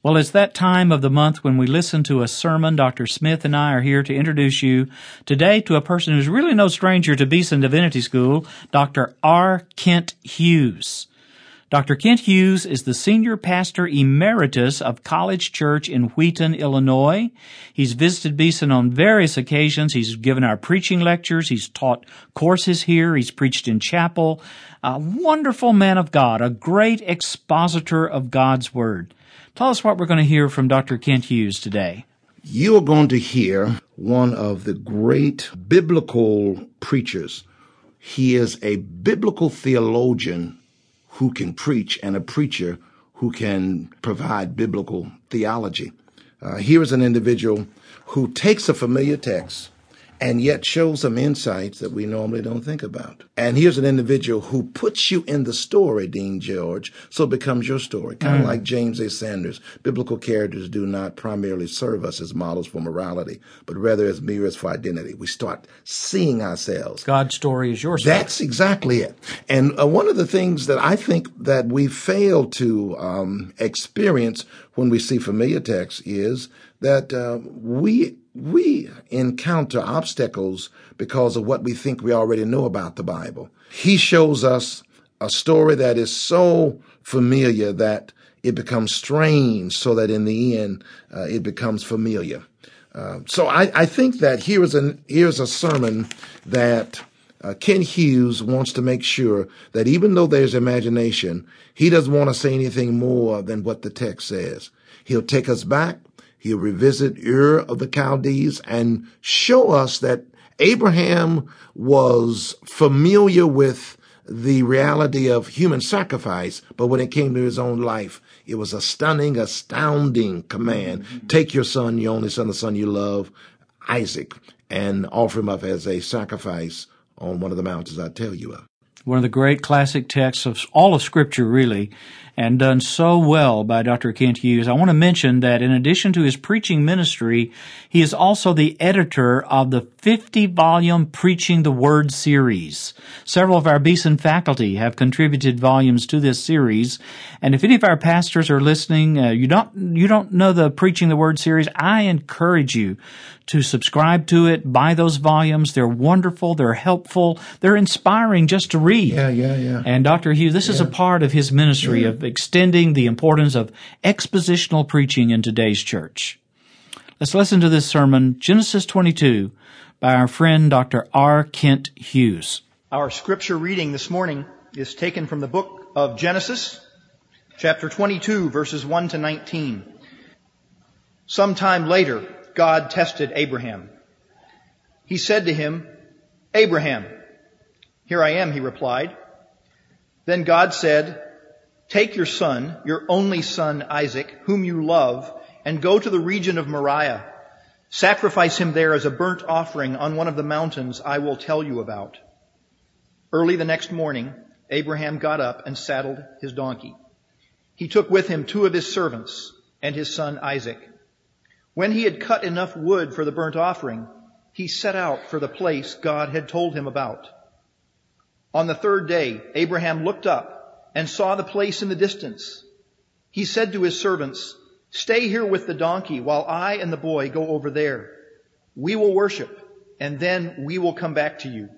Well, it's that time of the month when we listen to a sermon. Dr. Smith and I are here to introduce you today to a person who's really no stranger to Beeson Divinity School, Dr. R. Kent Hughes. Dr. Kent Hughes is the senior pastor emeritus of College Church in Wheaton, Illinois. He's visited Beeson on various occasions. He's given our preaching lectures. He's taught courses here. He's preached in chapel. A wonderful man of God, a great expositor of God's Word. Tell us what we're going to hear from Dr. Kent Hughes today. You are going to hear one of the great biblical preachers. He is a biblical theologian who can preach and a preacher who can provide biblical theology. Uh, here is an individual who takes a familiar text and yet shows some insights that we normally don't think about. And here's an individual who puts you in the story, Dean George, so it becomes your story. Kind of mm. like James A. Sanders. Biblical characters do not primarily serve us as models for morality, but rather as mirrors for identity. We start seeing ourselves. God's story is your story. That's exactly it. And uh, one of the things that I think that we fail to um, experience when we see familiar texts is that uh, we we encounter obstacles because of what we think we already know about the Bible. He shows us a story that is so familiar that it becomes strange, so that in the end uh, it becomes familiar. Uh, so I, I, think that here is an here's a sermon that uh, Kent Hughes wants to make sure that even though there's imagination, he doesn't want to say anything more than what the text says. He'll take us back He'll revisit Ur of the Chaldees and show us that Abraham was familiar with the reality of human sacrifice, but when it came to his own life, it was a stunning, astounding command. Mm-hmm. Take your son, your only son, the son you love, Isaac, and offer him up as a sacrifice on one of the mountains I tell you of. One of the great classic texts of all of Scripture, really and done so well by Dr. Kent Hughes. I want to mention that in addition to his preaching ministry, he is also the editor of the 50 volume Preaching the Word series. Several of our Beeson faculty have contributed volumes to this series. And if any of our pastors are listening, uh, you don't, you don't know the Preaching the Word series, I encourage you to subscribe to it, buy those volumes. They're wonderful. They're helpful. They're inspiring just to read. Yeah, yeah, yeah. And Dr. Hughes, this yeah. is a part of his ministry yeah. of extending the importance of expositional preaching in today's church. Let's listen to this sermon, Genesis 22, by our friend Dr. R. Kent Hughes. Our scripture reading this morning is taken from the book of Genesis, chapter 22, verses 1 to 19. Sometime later, God tested Abraham. He said to him, Abraham, here I am, he replied. Then God said, Take your son, your only son Isaac, whom you love, and go to the region of Moriah. Sacrifice him there as a burnt offering on one of the mountains I will tell you about. Early the next morning, Abraham got up and saddled his donkey. He took with him two of his servants and his son Isaac. When he had cut enough wood for the burnt offering, he set out for the place God had told him about. On the third day, Abraham looked up and saw the place in the distance. He said to his servants, Stay here with the donkey while I and the boy go over there. We will worship, and then we will come back to you.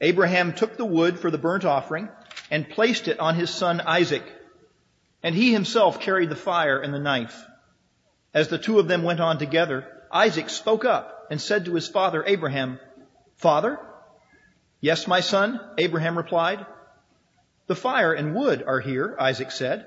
Abraham took the wood for the burnt offering and placed it on his son Isaac, and he himself carried the fire and the knife. As the two of them went on together, Isaac spoke up and said to his father Abraham, Father? Yes, my son, Abraham replied. The fire and wood are here, Isaac said,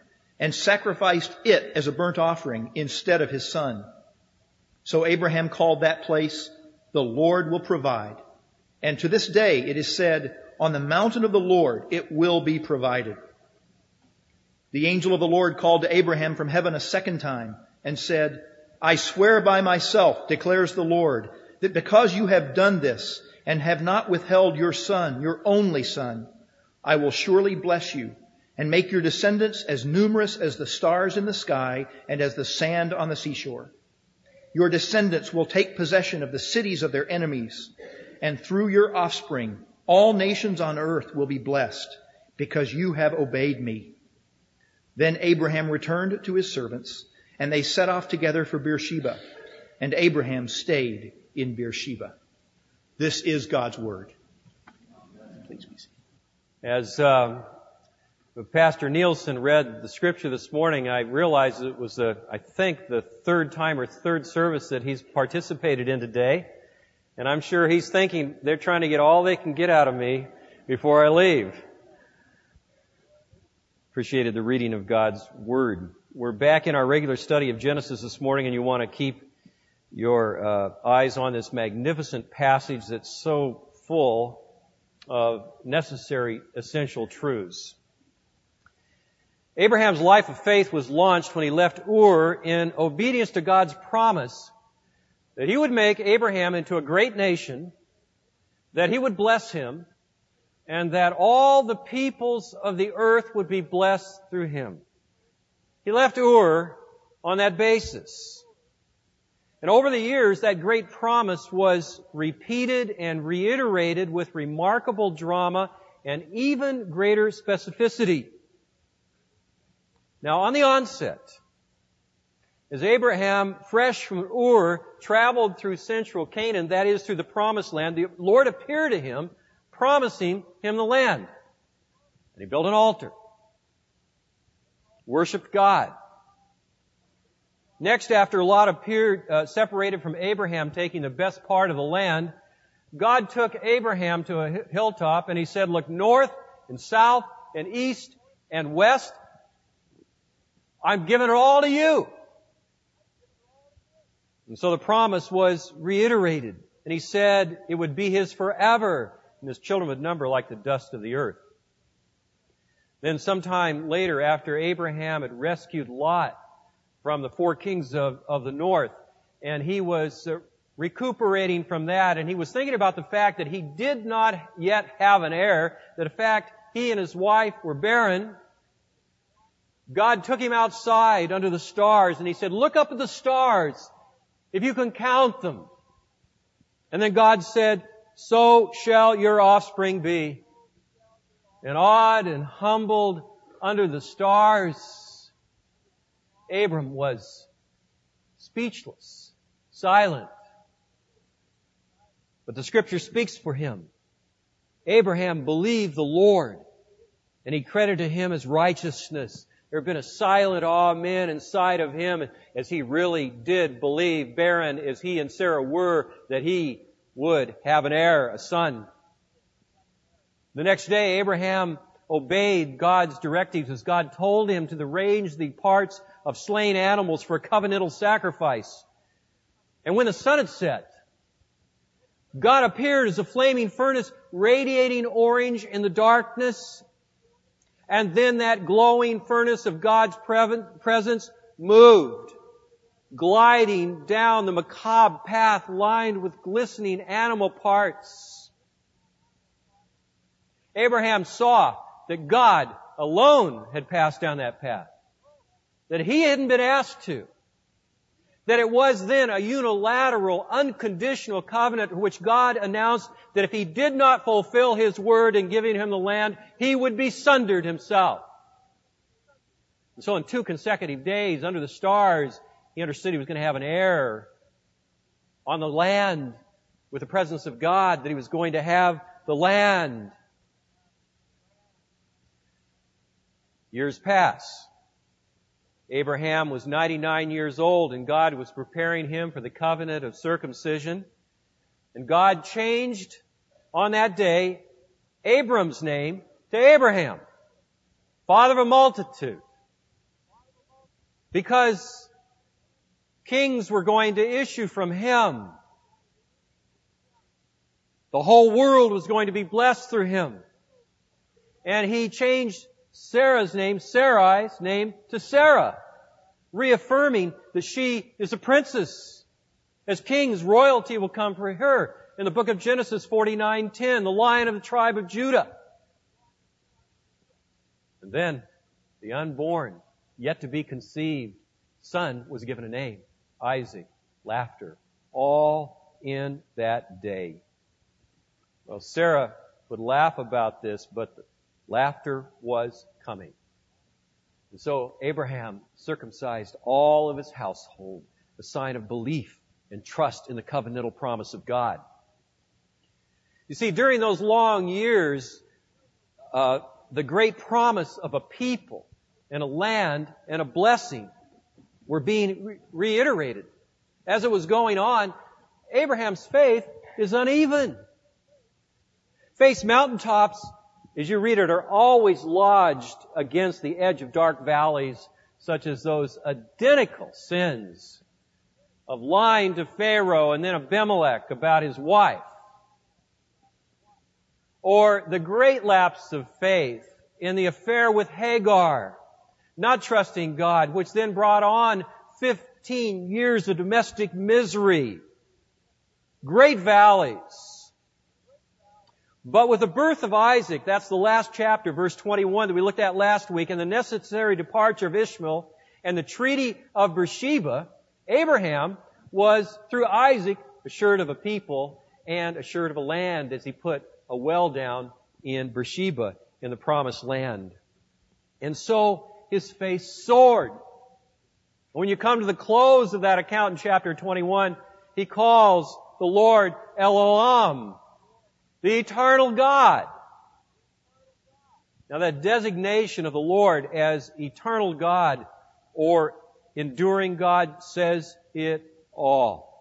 and sacrificed it as a burnt offering instead of his son. So Abraham called that place, the Lord will provide. And to this day it is said, on the mountain of the Lord it will be provided. The angel of the Lord called to Abraham from heaven a second time and said, I swear by myself, declares the Lord, that because you have done this and have not withheld your son, your only son, I will surely bless you and make your descendants as numerous as the stars in the sky and as the sand on the seashore. Your descendants will take possession of the cities of their enemies, and through your offspring, all nations on earth will be blessed because you have obeyed me. Then Abraham returned to his servants, and they set off together for Beersheba, and Abraham stayed in Beersheba. This is God's word. Please be seated. As uh, Pastor Nielsen read the scripture this morning, I realized it was, a, I think, the third time or third service that he's participated in today. And I'm sure he's thinking they're trying to get all they can get out of me before I leave. Appreciated the reading of God's Word. We're back in our regular study of Genesis this morning, and you want to keep your uh, eyes on this magnificent passage that's so full of necessary, essential truths. Abraham's life of faith was launched when he left Ur in obedience to God's promise that he would make Abraham into a great nation, that he would bless him, and that all the peoples of the earth would be blessed through him. He left Ur on that basis. And over the years, that great promise was repeated and reiterated with remarkable drama and even greater specificity. Now, on the onset, as Abraham, fresh from Ur, traveled through central Canaan, that is through the promised land, the Lord appeared to him, promising him the land. And he built an altar. Worshipped God. Next, after Lot appeared, uh, separated from Abraham, taking the best part of the land, God took Abraham to a hilltop and he said, look north and south and east and west I'm giving it all to you. And so the promise was reiterated. And he said it would be his forever. And his children would number like the dust of the earth. Then sometime later, after Abraham had rescued Lot from the four kings of, of the north, and he was uh, recuperating from that, and he was thinking about the fact that he did not yet have an heir, that in fact he and his wife were barren, God took him outside under the stars and he said, look up at the stars if you can count them. And then God said, so shall your offspring be. And awed and humbled under the stars, Abram was speechless, silent. But the scripture speaks for him. Abraham believed the Lord and he credited him as righteousness. There had been a silent amen inside of him as he really did believe, barren as he and Sarah were, that he would have an heir, a son. The next day, Abraham obeyed God's directives as God told him to arrange the parts of slain animals for a covenantal sacrifice. And when the sun had set, God appeared as a flaming furnace radiating orange in the darkness and then that glowing furnace of God's presence moved, gliding down the macabre path lined with glistening animal parts. Abraham saw that God alone had passed down that path, that he hadn't been asked to. That it was then a unilateral, unconditional covenant which God announced that if he did not fulfill his word in giving him the land, he would be sundered himself. And so in two consecutive days under the stars, he understood he was going to have an heir on the land with the presence of God, that he was going to have the land. Years pass. Abraham was 99 years old and God was preparing him for the covenant of circumcision. And God changed on that day Abram's name to Abraham, father of a multitude. Because kings were going to issue from him. The whole world was going to be blessed through him. And he changed Sarah's name, Sarai's name, to Sarah, reaffirming that she is a princess. As kings, royalty will come for her. In the book of Genesis 49:10, the lion of the tribe of Judah. And then the unborn, yet to be conceived, son was given a name, Isaac, laughter, all in that day. Well, Sarah would laugh about this, but laughter was coming. And so Abraham circumcised all of his household, a sign of belief and trust in the covenantal promise of God. You see, during those long years, uh, the great promise of a people and a land and a blessing were being re- reiterated. As it was going on, Abraham's faith is uneven. Face mountaintops, as you read it, are always lodged against the edge of dark valleys, such as those identical sins of lying to Pharaoh and then Abimelech about his wife. Or the great lapse of faith in the affair with Hagar, not trusting God, which then brought on 15 years of domestic misery. Great valleys. But with the birth of Isaac, that's the last chapter, verse 21 that we looked at last week, and the necessary departure of Ishmael and the treaty of Beersheba, Abraham was, through Isaac, assured of a people and assured of a land as he put a well down in Beersheba in the promised land. And so his faith soared. When you come to the close of that account in chapter 21, he calls the Lord El Olam, the eternal God. Now that designation of the Lord as eternal God or enduring God says it all.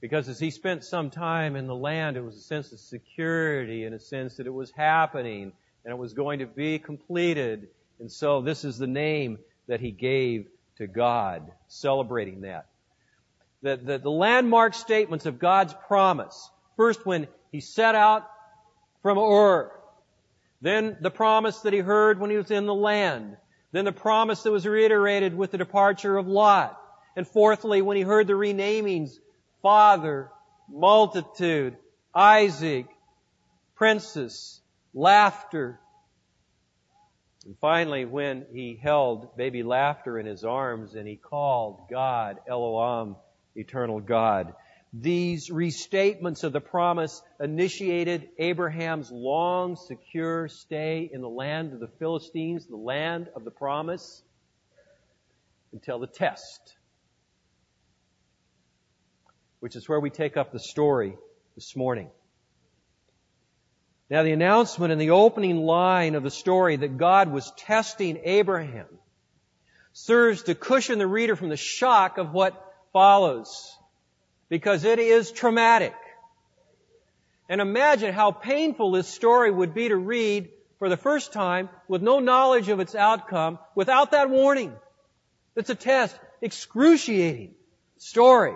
Because as he spent some time in the land, it was a sense of security and a sense that it was happening and it was going to be completed. And so this is the name that he gave to God, celebrating that. The, the, the landmark statements of God's promise. First, when he set out from Ur. Then the promise that he heard when he was in the land. Then the promise that was reiterated with the departure of Lot. And fourthly, when he heard the renamings, Father, multitude, Isaac, princess, laughter. And finally, when he held baby laughter in his arms and he called God, El Olam, eternal God. These restatements of the promise initiated Abraham's long, secure stay in the land of the Philistines, the land of the promise, until the test, which is where we take up the story this morning. Now the announcement in the opening line of the story that God was testing Abraham serves to cushion the reader from the shock of what follows because it is traumatic. And imagine how painful this story would be to read for the first time with no knowledge of its outcome without that warning. It's a test. Excruciating story.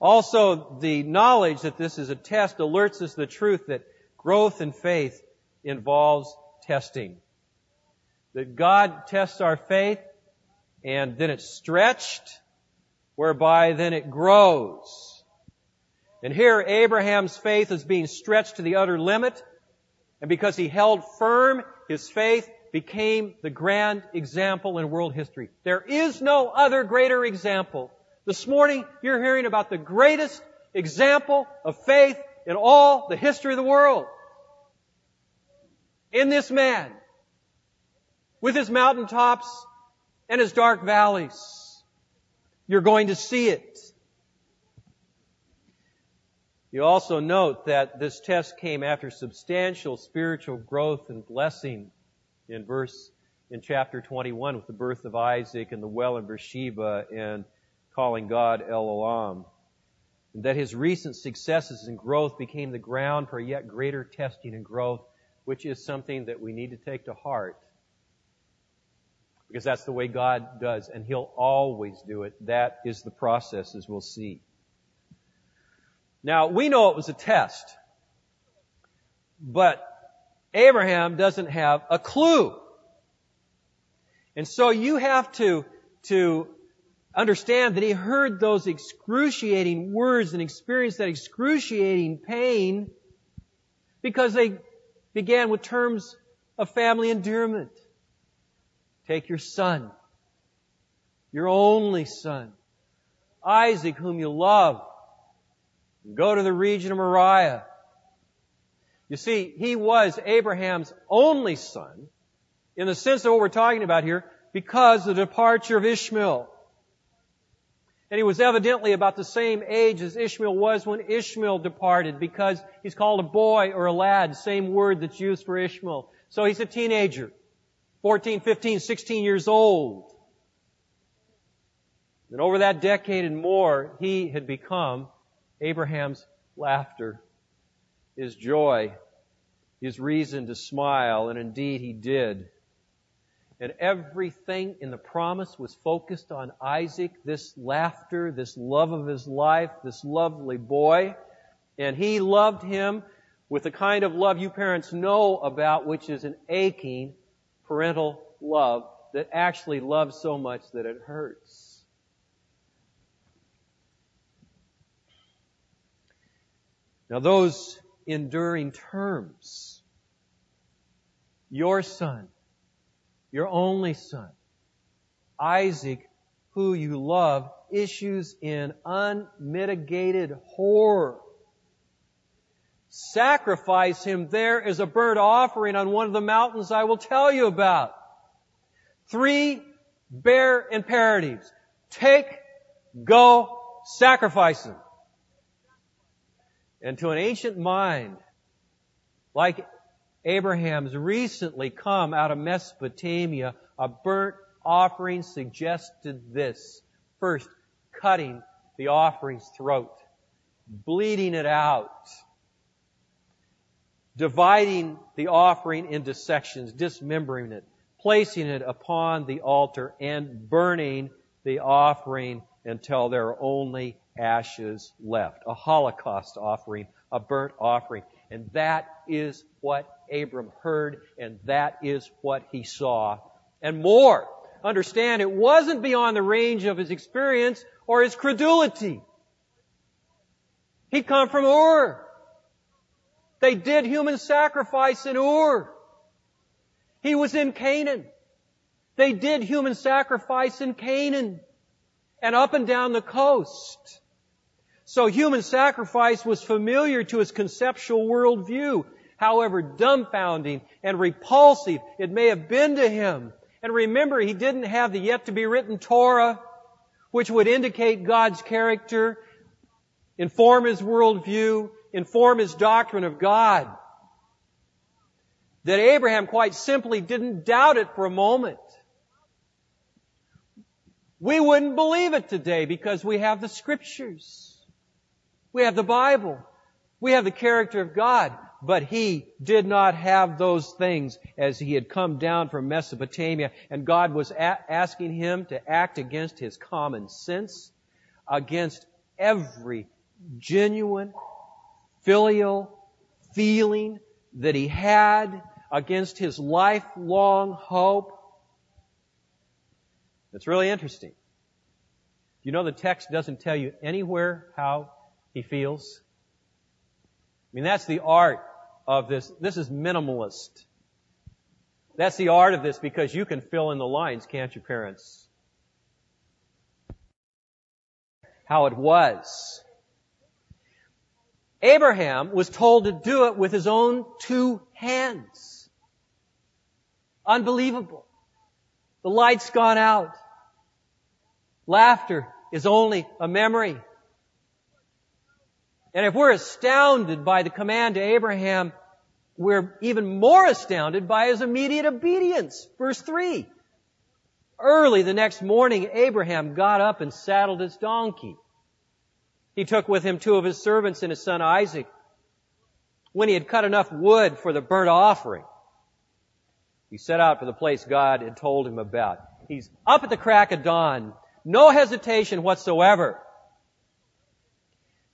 Also, the knowledge that this is a test alerts us the truth that growth in faith involves testing. That God tests our faith and then it's stretched whereby then it grows. And here Abraham's faith is being stretched to the utter limit, and because he held firm his faith became the grand example in world history. There is no other greater example. This morning, you're hearing about the greatest example of faith in all the history of the world. In this man, with his mountaintops and his dark valleys, you're going to see it. You also note that this test came after substantial spiritual growth and blessing in verse, in chapter 21 with the birth of Isaac and the well in Beersheba and calling God El Olam. And that his recent successes and growth became the ground for yet greater testing and growth, which is something that we need to take to heart. Because that's the way God does, and He'll always do it. That is the process, as we'll see. Now, we know it was a test, but Abraham doesn't have a clue. And so you have to, to understand that he heard those excruciating words and experienced that excruciating pain because they began with terms of family endearment. Take your son, your only son, Isaac, whom you love, and go to the region of Moriah you see, he was Abraham's only son in the sense of what we're talking about here because of the departure of Ishmael. And he was evidently about the same age as Ishmael was when Ishmael departed because he's called a boy or a lad, same word that's used for Ishmael. So he's a teenager, 14, 15, 16 years old. And over that decade and more, he had become Abraham's laughter his joy, his reason to smile, and indeed he did. And everything in the promise was focused on Isaac, this laughter, this love of his life, this lovely boy. And he loved him with the kind of love you parents know about, which is an aching parental love that actually loves so much that it hurts. Now those enduring terms. Your son, your only son, Isaac, who you love, issues in unmitigated horror. Sacrifice him there as a burnt offering on one of the mountains I will tell you about. Three bare imperatives. Take, go, sacrifice him. And to an ancient mind, like Abraham's recently come out of Mesopotamia, a burnt offering suggested this. First, cutting the offering's throat, bleeding it out, dividing the offering into sections, dismembering it, placing it upon the altar, and burning the offering until there are only ashes left. A holocaust offering, a burnt offering. And that is what Abram heard, and that is what he saw. And more. Understand, it wasn't beyond the range of his experience or his credulity. He'd come from Ur. They did human sacrifice in Ur. He was in Canaan. They did human sacrifice in Canaan and up and down the coast. So human sacrifice was familiar to his conceptual worldview. However dumbfounding and repulsive it may have been to him. And remember, he didn't have the yet to be written Torah, which would indicate God's character, inform his worldview, inform his doctrine of God. That Abraham quite simply didn't doubt it for a moment. We wouldn't believe it today because we have the scriptures. We have the Bible. We have the character of God. But he did not have those things as he had come down from Mesopotamia and God was a- asking him to act against his common sense, against every genuine filial feeling that he had, against his lifelong hope. It's really interesting. You know the text doesn't tell you anywhere how he feels. I mean, that's the art of this. This is minimalist. That's the art of this because you can fill in the lines, can't you, parents? How it was. Abraham was told to do it with his own two hands. Unbelievable. The light's gone out. Laughter is only a memory. And if we're astounded by the command to Abraham, we're even more astounded by his immediate obedience. Verse 3. Early the next morning, Abraham got up and saddled his donkey. He took with him two of his servants and his son Isaac. When he had cut enough wood for the burnt offering, he set out for the place God had told him about. He's up at the crack of dawn. No hesitation whatsoever.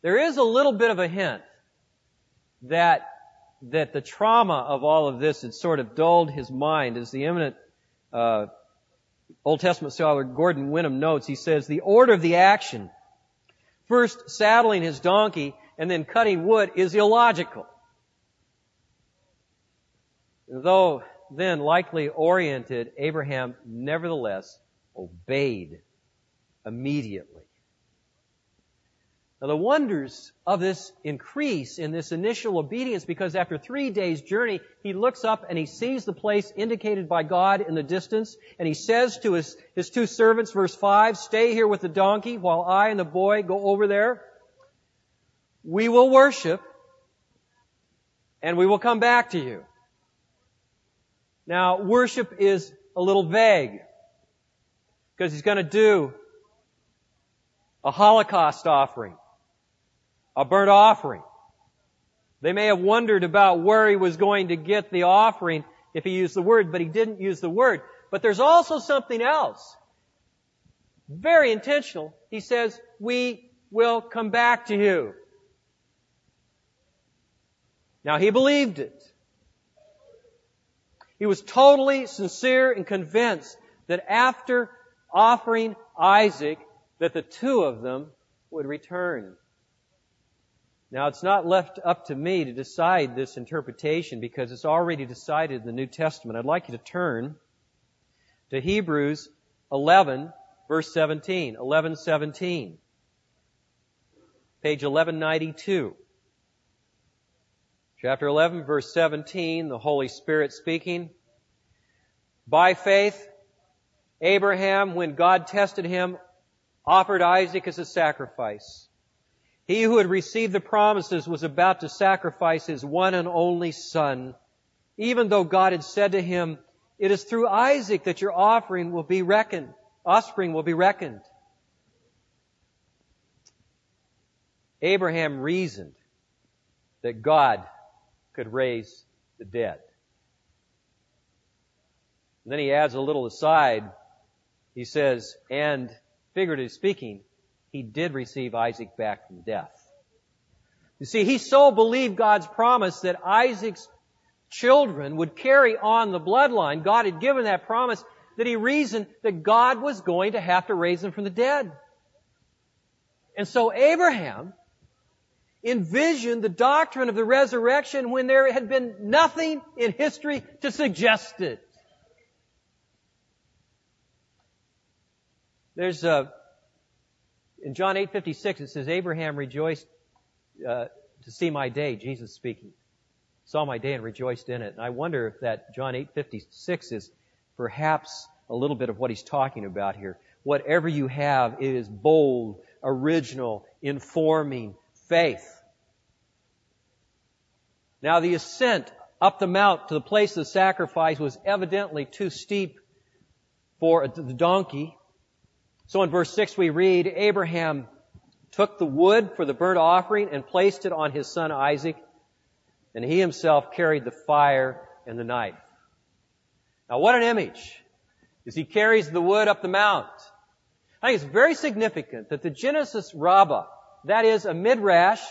There is a little bit of a hint that, that the trauma of all of this had sort of dulled his mind as the eminent, uh, Old Testament scholar Gordon Wenham notes. He says, the order of the action, first saddling his donkey and then cutting wood is illogical. Though then likely oriented, Abraham nevertheless obeyed immediately. Now the wonders of this increase in this initial obedience because after three days journey, he looks up and he sees the place indicated by God in the distance and he says to his, his two servants, verse 5, stay here with the donkey while I and the boy go over there. We will worship and we will come back to you. Now worship is a little vague because he's going to do a Holocaust offering a burnt offering. They may have wondered about where he was going to get the offering if he used the word, but he didn't use the word. But there's also something else. Very intentional. He says, we will come back to you. Now he believed it. He was totally sincere and convinced that after offering Isaac, that the two of them would return. Now it's not left up to me to decide this interpretation because it's already decided in the New Testament. I'd like you to turn to Hebrews 11 verse 17, 11:17. Page 1192. Chapter 11 verse 17, the Holy Spirit speaking. By faith, Abraham, when God tested him, offered Isaac as a sacrifice. He who had received the promises was about to sacrifice his one and only son, even though God had said to him, it is through Isaac that your offering will be reckoned, offspring will be reckoned. Abraham reasoned that God could raise the dead. And then he adds a little aside. He says, and figuratively speaking, he did receive Isaac back from death. You see, he so believed God's promise that Isaac's children would carry on the bloodline. God had given that promise that he reasoned that God was going to have to raise them from the dead. And so Abraham envisioned the doctrine of the resurrection when there had been nothing in history to suggest it. There's a in John 8:56 it says Abraham rejoiced uh, to see my day, Jesus speaking. Saw my day and rejoiced in it. And I wonder if that John 8:56 is perhaps a little bit of what he's talking about here. Whatever you have, it is bold, original, informing faith. Now the ascent up the mount to the place of sacrifice was evidently too steep for the donkey. So in verse 6 we read, Abraham took the wood for the burnt offering and placed it on his son Isaac, and he himself carried the fire and the knife. Now what an image! As he carries the wood up the mount. I think it's very significant that the Genesis Rabbah, that is a midrash,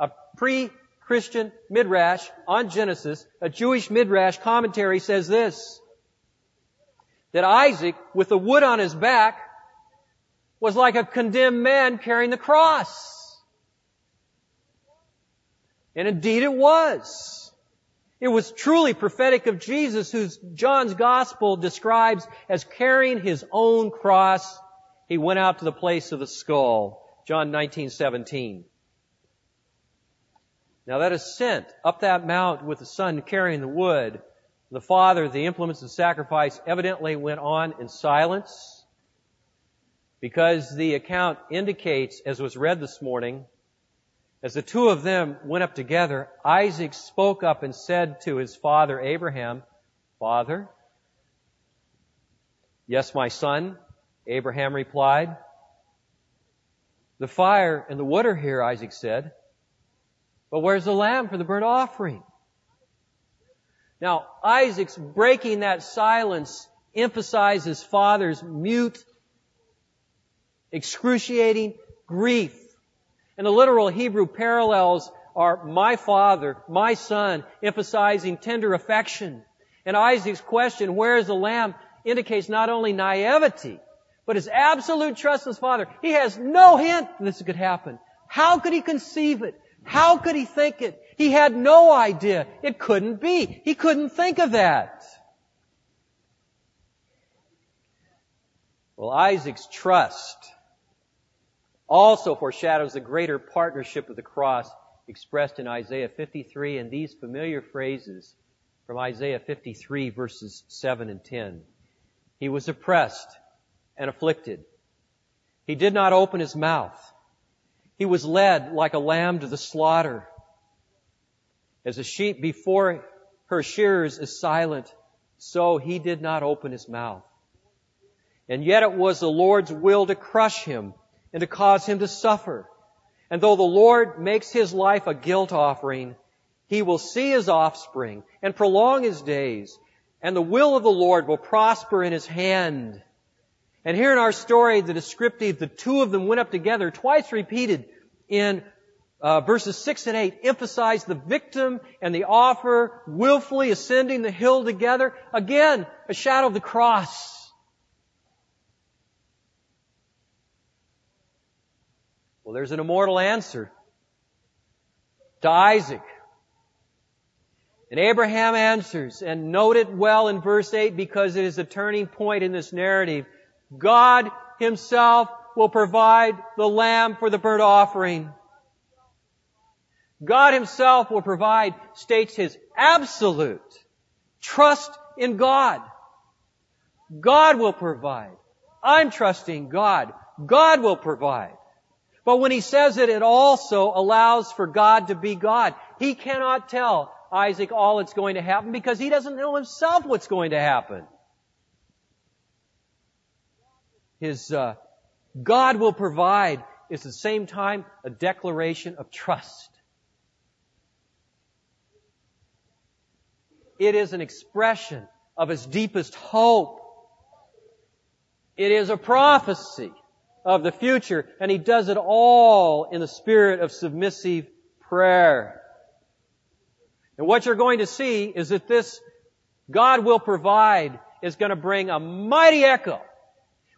a pre-Christian midrash on Genesis, a Jewish midrash commentary says this, that Isaac, with the wood on his back, was like a condemned man carrying the cross. And indeed it was. It was truly prophetic of Jesus, whose John's gospel describes as carrying his own cross. He went out to the place of the skull. John 19:17. Now that ascent up that mount with the son carrying the wood, the father, the implements of sacrifice, evidently went on in silence because the account indicates, as was read this morning, as the two of them went up together, Isaac spoke up and said to his father Abraham, Father? Yes, my son, Abraham replied. The fire and the wood are here, Isaac said. But where's the lamb for the burnt offering? Now, Isaac's breaking that silence emphasizes father's mute, excruciating grief and the literal Hebrew parallels are my father, my son, emphasizing tender affection. And Isaac's question, where is the lamb, indicates not only naivety, but his absolute trust in his father. He has no hint this could happen. How could he conceive it? How could he think it? He had no idea. It couldn't be. He couldn't think of that. Well, Isaac's trust also foreshadows the greater partnership of the cross expressed in Isaiah 53 and these familiar phrases from Isaiah 53 verses 7 and 10. He was oppressed and afflicted. He did not open his mouth. He was led like a lamb to the slaughter. As a sheep before her shearers is silent, so he did not open his mouth. And yet it was the Lord's will to crush him and to cause him to suffer. And though the Lord makes his life a guilt offering, he will see his offspring and prolong his days, and the will of the Lord will prosper in his hand. And here in our story, the descriptive, the two of them went up together, twice repeated in uh, verses 6 and 8, emphasize the victim and the offer willfully ascending the hill together. Again, a shadow of the cross. Well, there's an immortal answer to Isaac. And Abraham answers, and note it well in verse 8 because it is a turning point in this narrative. God himself will provide the lamb for the burnt offering. God himself will provide, states his absolute trust in God. God will provide. I'm trusting God. God will provide. But when he says it, it also allows for God to be God. He cannot tell Isaac all that's going to happen because he doesn't know himself what's going to happen. His uh, God will provide is at the same time a declaration of trust. It is an expression of his deepest hope. It is a prophecy of the future, and he does it all in the spirit of submissive prayer. And what you're going to see is that this God will provide is going to bring a mighty echo,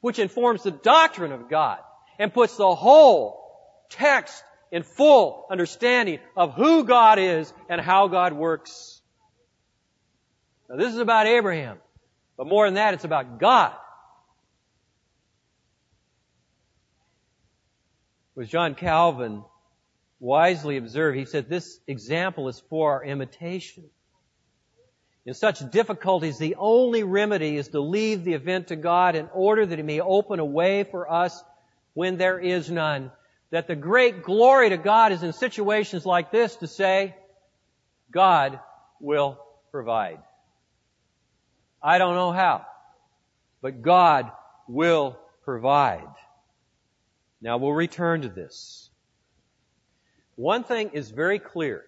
which informs the doctrine of God and puts the whole text in full understanding of who God is and how God works. Now this is about Abraham, but more than that, it's about God. Was John Calvin wisely observed. He said, this example is for our imitation. In such difficulties, the only remedy is to leave the event to God in order that He may open a way for us when there is none. That the great glory to God is in situations like this to say, God will provide. I don't know how, but God will provide. Now we'll return to this. One thing is very clear,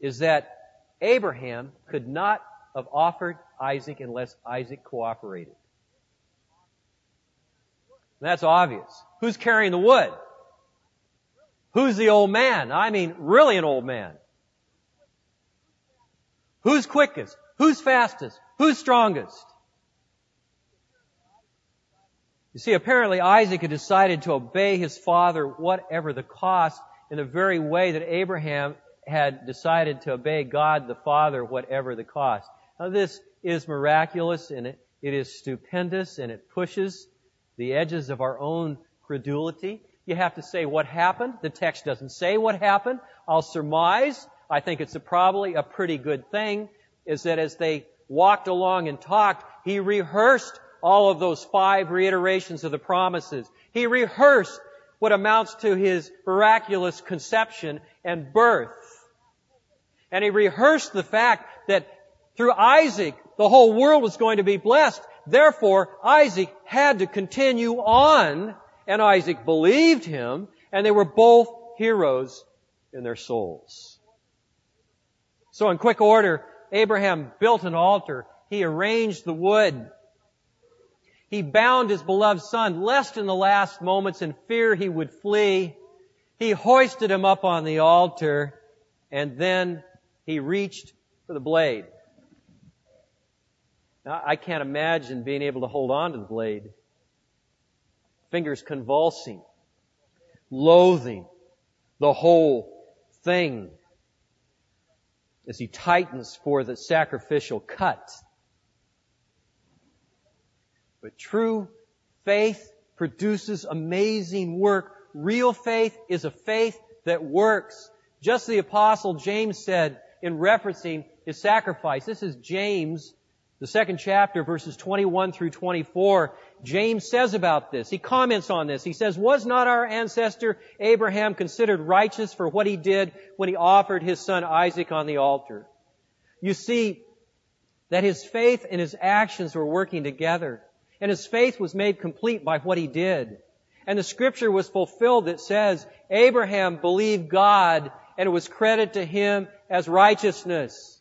is that Abraham could not have offered Isaac unless Isaac cooperated. That's obvious. Who's carrying the wood? Who's the old man? I mean, really an old man. Who's quickest? Who's fastest? Who's strongest? You see, apparently Isaac had decided to obey his father whatever the cost in the very way that Abraham had decided to obey God the Father whatever the cost. Now this is miraculous and it, it is stupendous and it pushes the edges of our own credulity. You have to say what happened. The text doesn't say what happened. I'll surmise. I think it's a, probably a pretty good thing is that as they walked along and talked, he rehearsed all of those five reiterations of the promises. He rehearsed what amounts to his miraculous conception and birth. And he rehearsed the fact that through Isaac, the whole world was going to be blessed. Therefore, Isaac had to continue on, and Isaac believed him, and they were both heroes in their souls. So in quick order, Abraham built an altar. He arranged the wood. He bound his beloved son, lest in the last moments in fear he would flee. He hoisted him up on the altar, and then he reached for the blade. Now, I can't imagine being able to hold on to the blade. Fingers convulsing, loathing the whole thing as he tightens for the sacrificial cut. But true faith produces amazing work. Real faith is a faith that works. Just the apostle James said in referencing his sacrifice. This is James the second chapter, verses 21 through 24, James says about this. He comments on this. He says, Was not our ancestor Abraham considered righteous for what he did when he offered his son Isaac on the altar? You see that his faith and his actions were working together. And his faith was made complete by what he did. And the scripture was fulfilled that says, Abraham believed God and it was credited to him as righteousness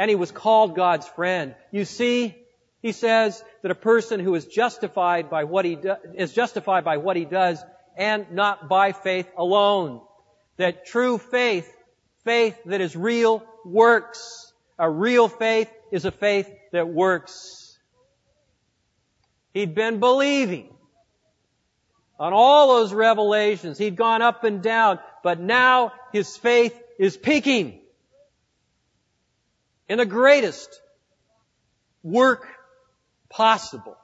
and he was called God's friend. You see, he says that a person who is justified by what he do, is justified by what he does and not by faith alone. That true faith, faith that is real, works. A real faith is a faith that works. He'd been believing on all those revelations. He'd gone up and down, but now his faith is peaking in the greatest work possible.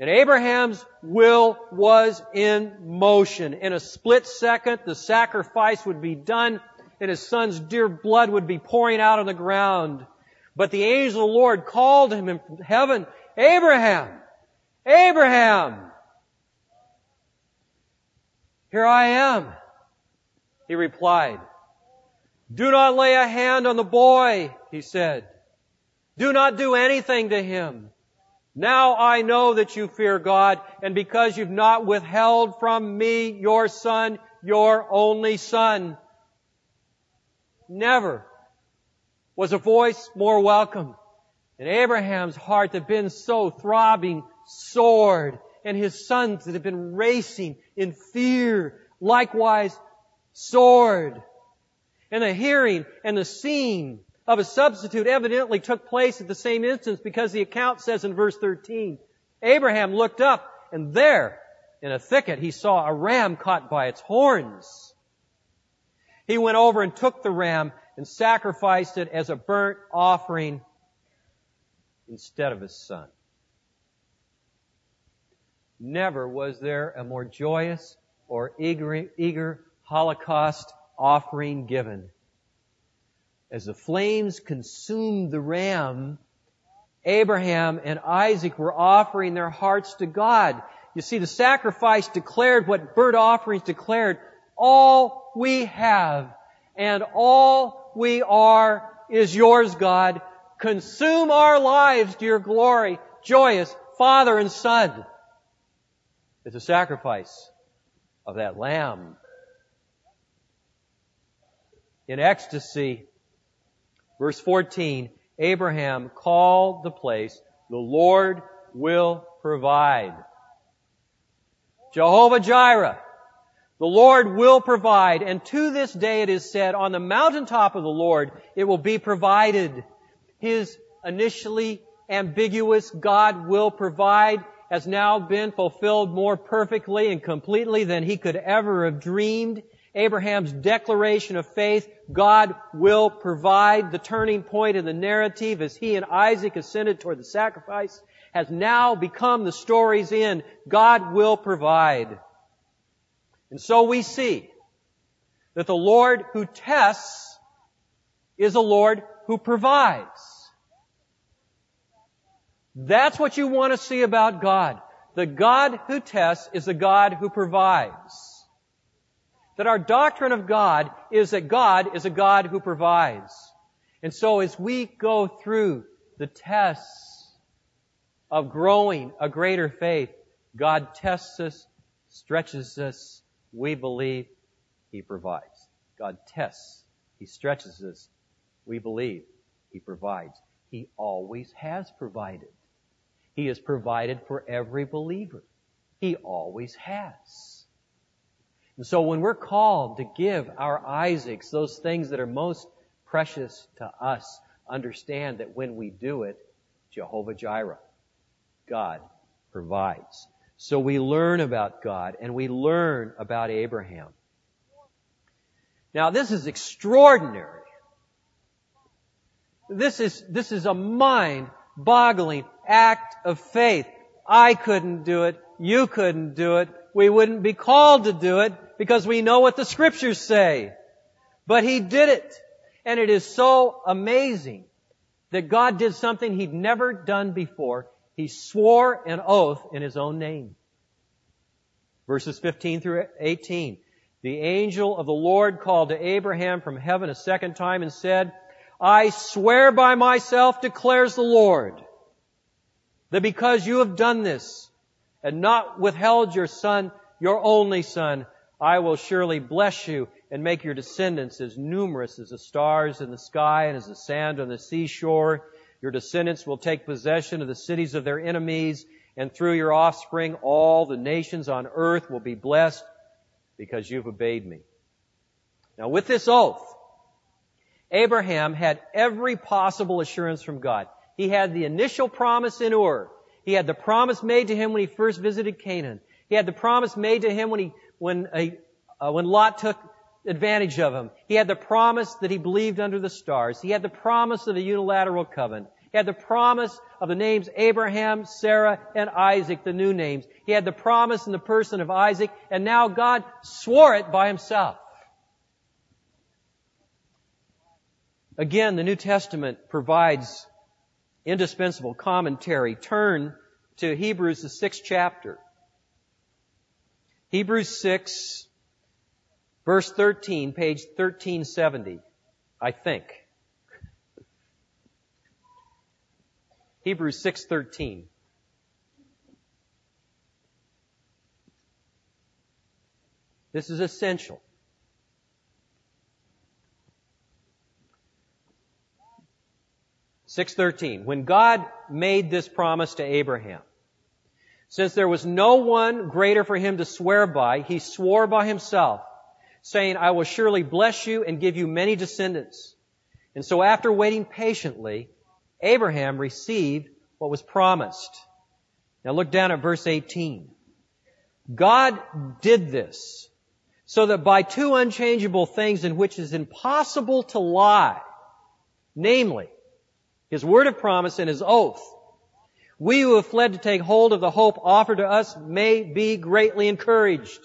And Abraham's will was in motion. In a split second, the sacrifice would be done and his son's dear blood would be pouring out on the ground. But the angel of the Lord called him from heaven, Abraham! Abraham! Here I am, he replied. Do not lay a hand on the boy, he said. Do not do anything to him. Now I know that you fear God, and because you've not withheld from me your son, your only son. Never was a voice more welcome. And Abraham's heart had been so throbbing soared, and his sons that had been racing in fear likewise soared and the hearing and the seeing of a substitute evidently took place at the same instance because the account says in verse 13, Abraham looked up and there in a thicket he saw a ram caught by its horns. He went over and took the ram and sacrificed it as a burnt offering instead of his son. Never was there a more joyous or eager, eager holocaust offering given. As the flames consumed the ram, Abraham and Isaac were offering their hearts to God. You see, the sacrifice declared what burnt offerings declared. All we have and all we are is yours, God. Consume our lives to your glory, joyous Father and Son. It's a sacrifice of that lamb in ecstasy. Verse 14, Abraham called the place, the Lord will provide. Jehovah Jireh, the Lord will provide, and to this day it is said, on the mountaintop of the Lord it will be provided. His initially ambiguous God will provide has now been fulfilled more perfectly and completely than he could ever have dreamed Abraham's declaration of faith, God will provide the turning point in the narrative as he and Isaac ascended toward the sacrifice, has now become the story's end. God will provide. And so we see that the Lord who tests is a Lord who provides. That's what you want to see about God. The God who tests is the God who provides that our doctrine of God is that God is a God who provides. And so as we go through the tests of growing a greater faith, God tests us, stretches us, we believe He provides. God tests, He stretches us, we believe He provides. He always has provided. He has provided for every believer. He always has. And so when we're called to give our Isaacs those things that are most precious to us, understand that when we do it, Jehovah Jireh, God provides. So we learn about God and we learn about Abraham. Now this is extraordinary. This is, this is a mind boggling act of faith. I couldn't do it. You couldn't do it. We wouldn't be called to do it because we know what the scriptures say. But he did it. And it is so amazing that God did something he'd never done before. He swore an oath in his own name. Verses 15 through 18. The angel of the Lord called to Abraham from heaven a second time and said, I swear by myself, declares the Lord, that because you have done this and not withheld your son, your only son, I will surely bless you and make your descendants as numerous as the stars in the sky and as the sand on the seashore. Your descendants will take possession of the cities of their enemies, and through your offspring all the nations on earth will be blessed because you've obeyed me. Now with this oath, Abraham had every possible assurance from God. He had the initial promise in Ur. He had the promise made to him when he first visited Canaan. He had the promise made to him when he when, a, uh, when Lot took advantage of him. He had the promise that he believed under the stars. He had the promise of the unilateral covenant. He had the promise of the names Abraham, Sarah, and Isaac, the new names. He had the promise in the person of Isaac, and now God swore it by himself. Again, the New Testament provides indispensable commentary. Turn to Hebrews, the sixth chapter. Hebrews 6, verse 13, page 1370, I think. Hebrews 6:13. This is essential. Six thirteen. When God made this promise to Abraham, since there was no one greater for him to swear by, he swore by himself, saying, I will surely bless you and give you many descendants. And so after waiting patiently, Abraham received what was promised. Now look down at verse 18. God did this so that by two unchangeable things in which is impossible to lie, namely, His word of promise and His oath, we who have fled to take hold of the hope offered to us may be greatly encouraged.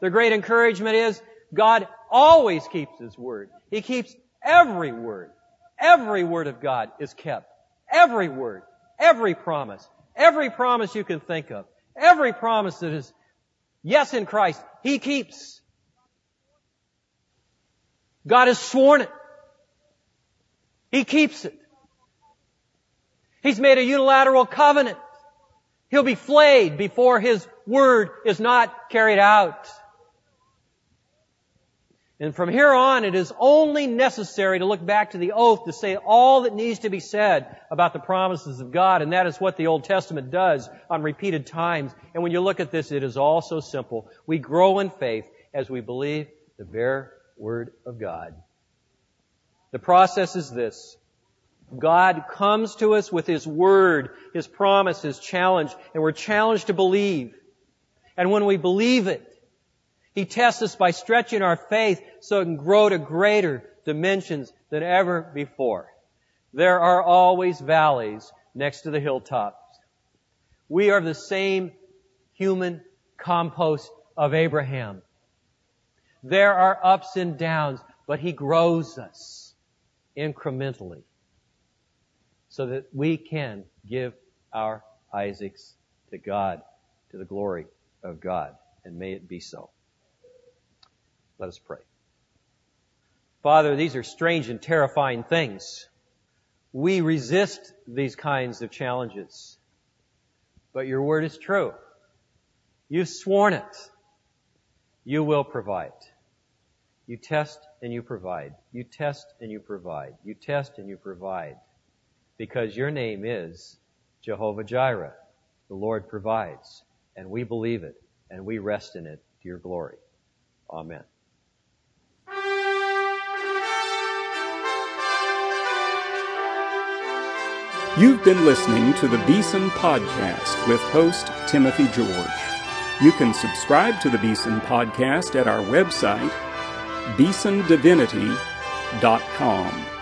The great encouragement is God always keeps His word. He keeps every word. Every word of God is kept. Every word. Every promise. Every promise you can think of. Every promise that is yes in Christ, He keeps. God has sworn it. He keeps it. He's made a unilateral covenant. He'll be flayed before his word is not carried out. And from here on, it is only necessary to look back to the oath to say all that needs to be said about the promises of God, and that is what the Old Testament does on repeated times. And when you look at this, it is all so simple. We grow in faith as we believe the bare Word of God. The process is this. God comes to us with His Word, His promise, His challenge, and we're challenged to believe. And when we believe it, He tests us by stretching our faith so it can grow to greater dimensions than ever before. There are always valleys next to the hilltops. We are the same human compost of Abraham. There are ups and downs, but he grows us incrementally so that we can give our Isaacs to God, to the glory of God. And may it be so. Let us pray. Father, these are strange and terrifying things. We resist these kinds of challenges. But your word is true. You've sworn it. You will provide. You test and you provide. You test and you provide. You test and you provide. Because your name is Jehovah Jireh. The Lord provides. And we believe it. And we rest in it to your glory. Amen. You've been listening to the Beeson Podcast with host Timothy George. You can subscribe to the Beeson Podcast at our website, beesondivinity.com.